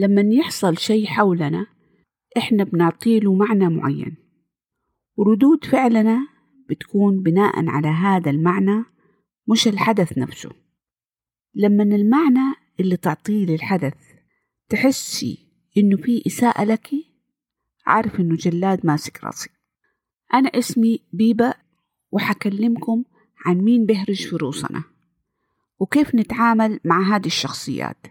لما يحصل شيء حولنا إحنا بنعطيله معنى معين. وردود فعلنا بتكون بناء على هذا المعنى مش الحدث نفسه. لما المعنى اللي تعطيه للحدث تحسي إنه في إساءة لك عارف إنه جلاد ماسك راسي. أنا اسمي بيبة وحكلمكم عن مين بيهرج في روسنا وكيف نتعامل مع هذه الشخصيات.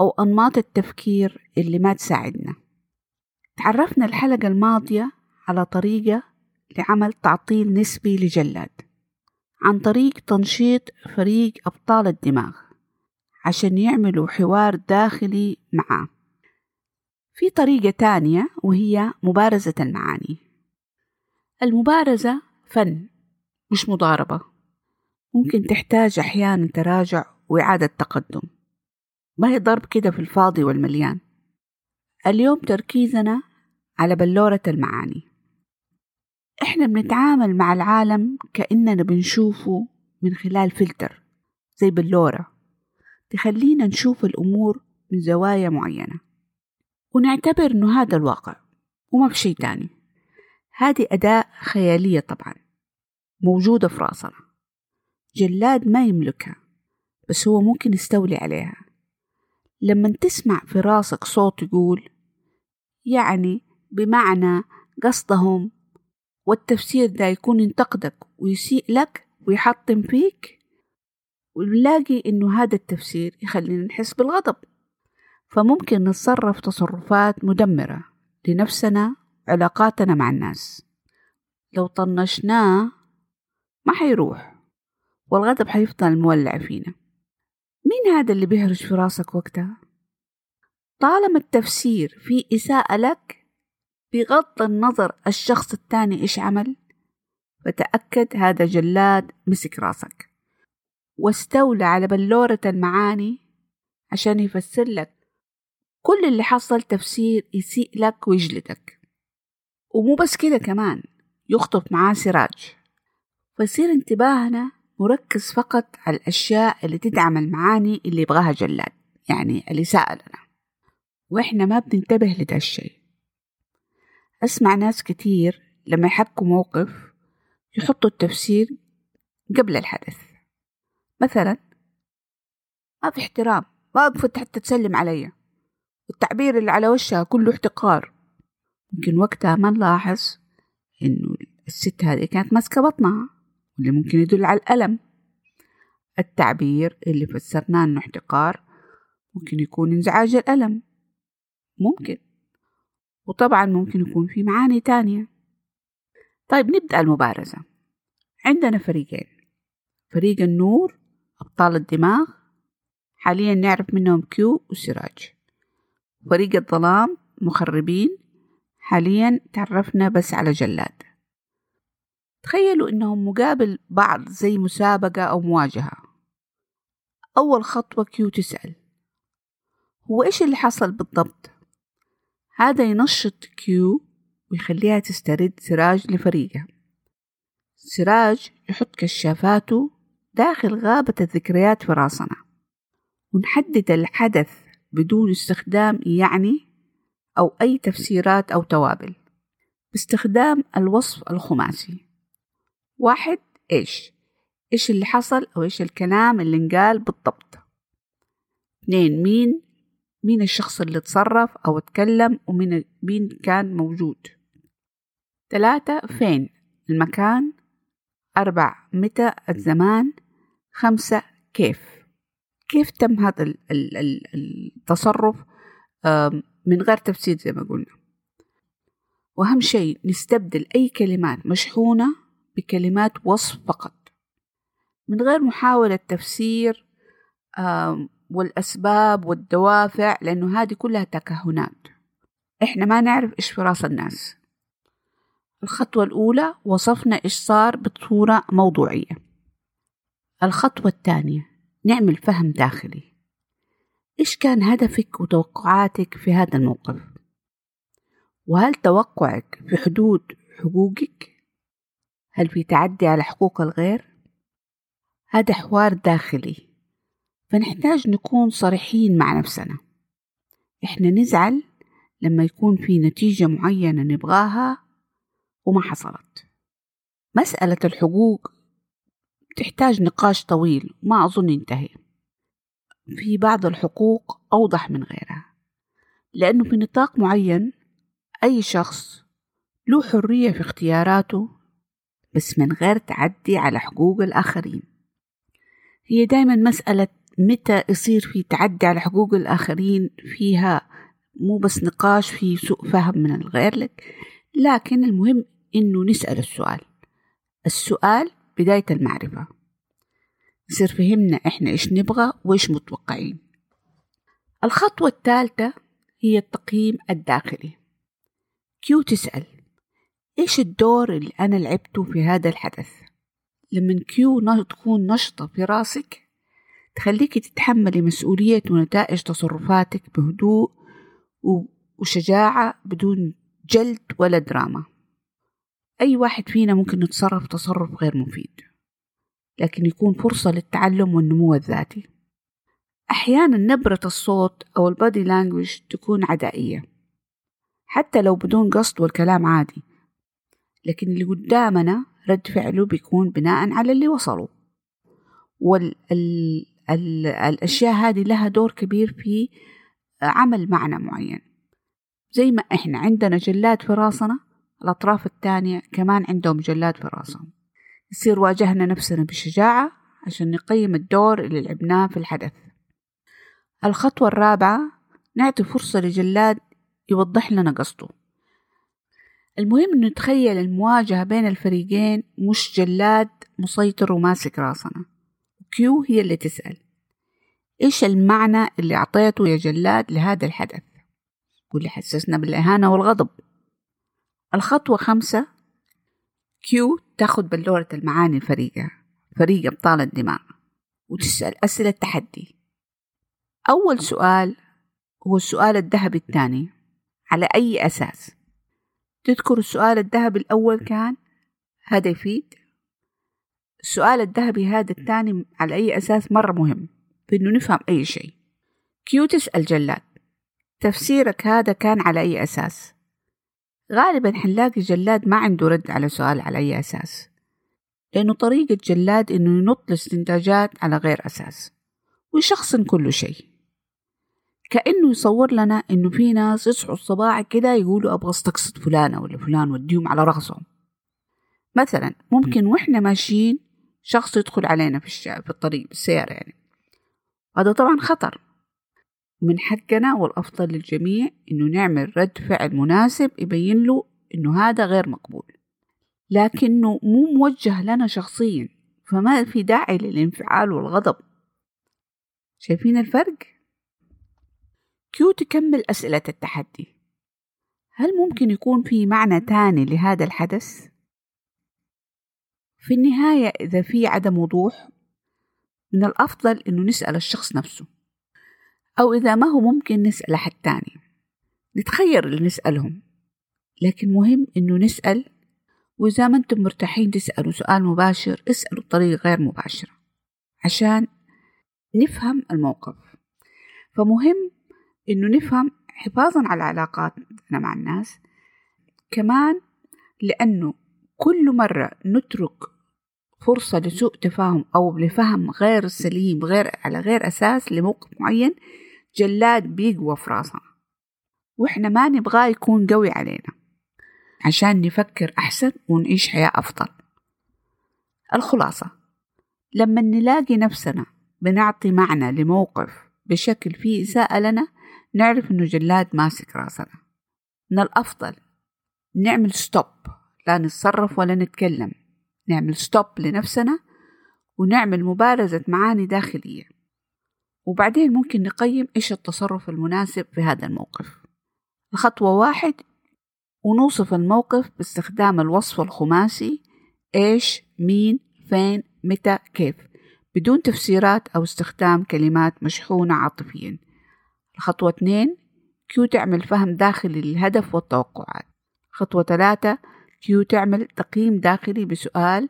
أو أنماط التفكير اللي ما تساعدنا. تعرفنا الحلقة الماضية على طريقة لعمل تعطيل نسبي لجلاد عن طريق تنشيط فريق أبطال الدماغ عشان يعملوا حوار داخلي معاه. في طريقة تانية وهي مبارزة المعاني. المبارزة فن مش مضاربة. ممكن تحتاج أحيانا تراجع وإعادة تقدم. ما هي ضرب كده في الفاضي والمليان. اليوم تركيزنا على بلورة المعاني. إحنا بنتعامل مع العالم كأننا بنشوفه من خلال فلتر زي بلورة تخلينا نشوف الأمور من زوايا معينة. ونعتبر إنه هذا الواقع وما في شيء تاني. هذه أداة خيالية طبعا موجودة في رأسنا. جلاد ما يملكها بس هو ممكن يستولي عليها. لما تسمع في راسك صوت يقول يعني بمعنى قصدهم والتفسير ده يكون ينتقدك ويسيء لك ويحطم فيك ونلاقي إنه هذا التفسير يخلينا نحس بالغضب. فممكن نتصرف تصرفات مدمرة لنفسنا علاقاتنا مع الناس. لو طنشناه ما حيروح والغضب حيفضل مولع فينا. مين هذا اللي بيهرج في راسك وقتها؟ طالما التفسير في إساءة لك بغض النظر الشخص التاني إيش عمل فتأكد هذا جلاد مسك راسك. واستولى على بلورة المعاني عشان يفسر لك كل اللي حصل تفسير يسيء لك ويجلدك. ومو بس كده كمان يخطف معاه سراج. فيصير انتباهنا مركز فقط على الأشياء اللي تدعم المعاني اللي يبغاها جلاد يعني اللي سألنا وإحنا ما بننتبه لده الشيء. أسمع ناس كتير لما يحكوا موقف يحطوا التفسير قبل الحدث. مثلا ما في احترام ما بفت حتى تسلم علي. التعبير اللي على وشها كله احتقار. ممكن وقتها ما نلاحظ إنه الست هذه كانت ماسكة بطنها. واللي ممكن يدل على الألم. التعبير اللي فسرناه إنه احتقار ممكن يكون انزعاج الألم. ممكن. وطبعا ممكن يكون في معاني تانية. طيب نبدأ المبارزة. عندنا فريقين. فريق النور أبطال الدماغ حاليا نعرف منهم كيو وسراج. فريق الظلام مخربين حاليا تعرفنا بس على جلاد. تخيلوا إنهم مقابل بعض زي مسابقة أو مواجهة. أول خطوة كيو تسأل. هو إيش اللي حصل بالضبط؟ هذا ينشط كيو ويخليها تسترد سراج لفريقها. سراج يحط كشافاته داخل غابة الذكريات في راسنا. ونحدد الحدث بدون استخدام يعني أو أي تفسيرات أو توابل. باستخدام الوصف الخماسي. واحد إيش؟ إيش اللي حصل أو إيش الكلام اللي انقال بالضبط. اثنين مين؟ مين الشخص اللي تصرف أو اتكلم ومين مين كان موجود؟ ثلاثة فين؟ المكان. أربع متى؟ الزمان. خمسة كيف؟ كيف تم هذا التصرف؟ من غير تفسير زي ما قلنا. وأهم شيء نستبدل أي كلمات مشحونة بكلمات وصف فقط. من غير محاولة تفسير والأسباب والدوافع لأنه هذه كلها تكهنات. إحنا ما نعرف إيش في رأس الناس. الخطوة الأولى وصفنا إيش صار بصورة موضوعية. الخطوة الثانية نعمل فهم داخلي. إيش كان هدفك وتوقعاتك في هذا الموقف؟ وهل توقعك في حدود حقوقك؟ هل في تعدي على حقوق الغير؟ هذا حوار داخلي. فنحتاج نكون صريحين مع نفسنا. إحنا نزعل لما يكون في نتيجة معينة نبغاها وما حصلت. مسألة الحقوق تحتاج نقاش طويل ما أظن ينتهي. في بعض الحقوق أوضح من غيرها. لأنه في نطاق معين أي شخص له حرية في اختياراته بس من غير تعدي على حقوق الآخرين. هي دايما مسألة متى يصير في تعدي على حقوق الآخرين فيها مو بس نقاش في سوء فهم من الغير لك. لكن المهم إنه نسأل السؤال. السؤال بداية المعرفة. يصير فهمنا إحنا إيش نبغى وإيش متوقعين. الخطوة الثالثة هي التقييم الداخلي. كيو تسأل إيش الدور اللي أنا لعبته في هذا الحدث؟ لما كيو تكون نشطة في رأسك تخليك تتحملي مسؤولية ونتائج تصرفاتك بهدوء وشجاعة بدون جلد ولا دراما. أي واحد فينا ممكن يتصرف تصرف غير مفيد لكن يكون فرصة للتعلم والنمو الذاتي. أحيانا نبرة الصوت أو البادي لانجوج تكون عدائية حتى لو بدون قصد والكلام عادي. لكن اللي قدامنا رد فعله بيكون بناء على اللي وصلوا. والأشياء هذه لها دور كبير في عمل معنى معين. زي ما إحنا عندنا جلاد في راسنا الأطراف الثانية كمان عندهم جلاد في راسهم يصير واجهنا نفسنا بشجاعة عشان نقيم الدور اللي لعبناه في الحدث. الخطوة الرابعة نعطي فرصة لجلاد يوضح لنا قصده. المهم نتخيل المواجهة بين الفريقين مش جلاد مسيطر وماسك راسنا. كيو هي اللي تسأل. إيش المعنى اللي أعطيته يا جلاد لهذا الحدث؟ واللي حسسنا بالإهانة والغضب. الخطوة خمسة. كيو تاخد بلورة المعاني الفريقة. فريق أبطال الدماغ وتسأل أسئلة تحدي أول سؤال هو السؤال الذهبي الثاني. على أي أساس؟ تذكر السؤال الذهبي الأول كان هذا يفيد؟ السؤال الذهبي هذا الثاني على أي أساس مرة مهم في إنه نفهم أي شيء. كيو تسأل جلاد تفسيرك هذا كان على أي أساس؟ غالبا حنلاقي جلاد ما عنده رد على سؤال على أي أساس لأنه طريقة جلاد إنه ينط الاستنتاجات على غير أساس ويشخصن كل شيء. كأنه يصور لنا إنه في ناس يصحوا الصباح كده يقولوا أبغى استقصد فلانة ولا فلان وديهم على رأسهم. مثلا ممكن وإحنا ماشيين شخص يدخل علينا في, الشارع في الطريق بالسيارة يعني. هذا طبعا خطر. من حقنا والأفضل للجميع إنه نعمل رد فعل مناسب يبين له إنه هذا غير مقبول. لكنه مو موجه لنا شخصيا فما في داعي للانفعال والغضب. شايفين الفرق؟ كيو تكمل أسئلة التحدي. هل ممكن يكون في معنى تاني لهذا الحدث؟ في النهاية إذا في عدم وضوح من الأفضل إنه نسأل الشخص نفسه أو إذا ما هو ممكن نسأل أحد تاني. نتخير اللي نسألهم لكن مهم إنه نسأل وإذا ما أنتم مرتاحين تسألوا سؤال مباشر اسألوا بطريقة غير مباشرة عشان نفهم الموقف. فمهم إنه نفهم حفاظا على علاقاتنا مع الناس كمان لأنه كل مرة نترك فرصة لسوء تفاهم أو لفهم غير سليم غير على غير أساس لموقف معين جلاد بيقوى في راسنا. وإحنا ما نبغاه يكون قوي علينا. عشان نفكر أحسن ونعيش حياة أفضل. الخلاصة. لما نلاقي نفسنا بنعطي معنى لموقف بشكل فيه إساءة لنا نعرف إنه جلاد ماسك راسنا. من الأفضل نعمل stop لا نتصرف ولا نتكلم. نعمل stop لنفسنا ونعمل مبارزة معاني داخلية. وبعدين ممكن نقيم إيش التصرف المناسب في هذا الموقف. الخطوة واحد ونوصف الموقف باستخدام الوصف الخماسي إيش مين فين متى كيف بدون تفسيرات أو استخدام كلمات مشحونة عاطفيا. الخطوة اثنين كيو تعمل فهم داخلي للهدف والتوقعات. خطوة ثلاثة كيو تعمل تقييم داخلي بسؤال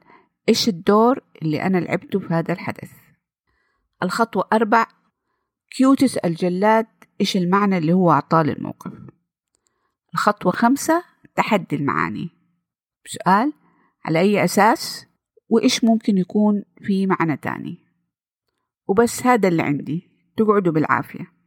إيش الدور اللي أنا لعبته في هذا الحدث؟ الخطوة أربع كيو تسأل جلاد إيش المعنى اللي هو أعطاه للموقف. الخطوة خمسة تحدي المعاني. سؤال على أي أساس؟ وإيش ممكن يكون في معنى تاني؟ وبس هذا اللي عندي. تقعدوا بالعافية.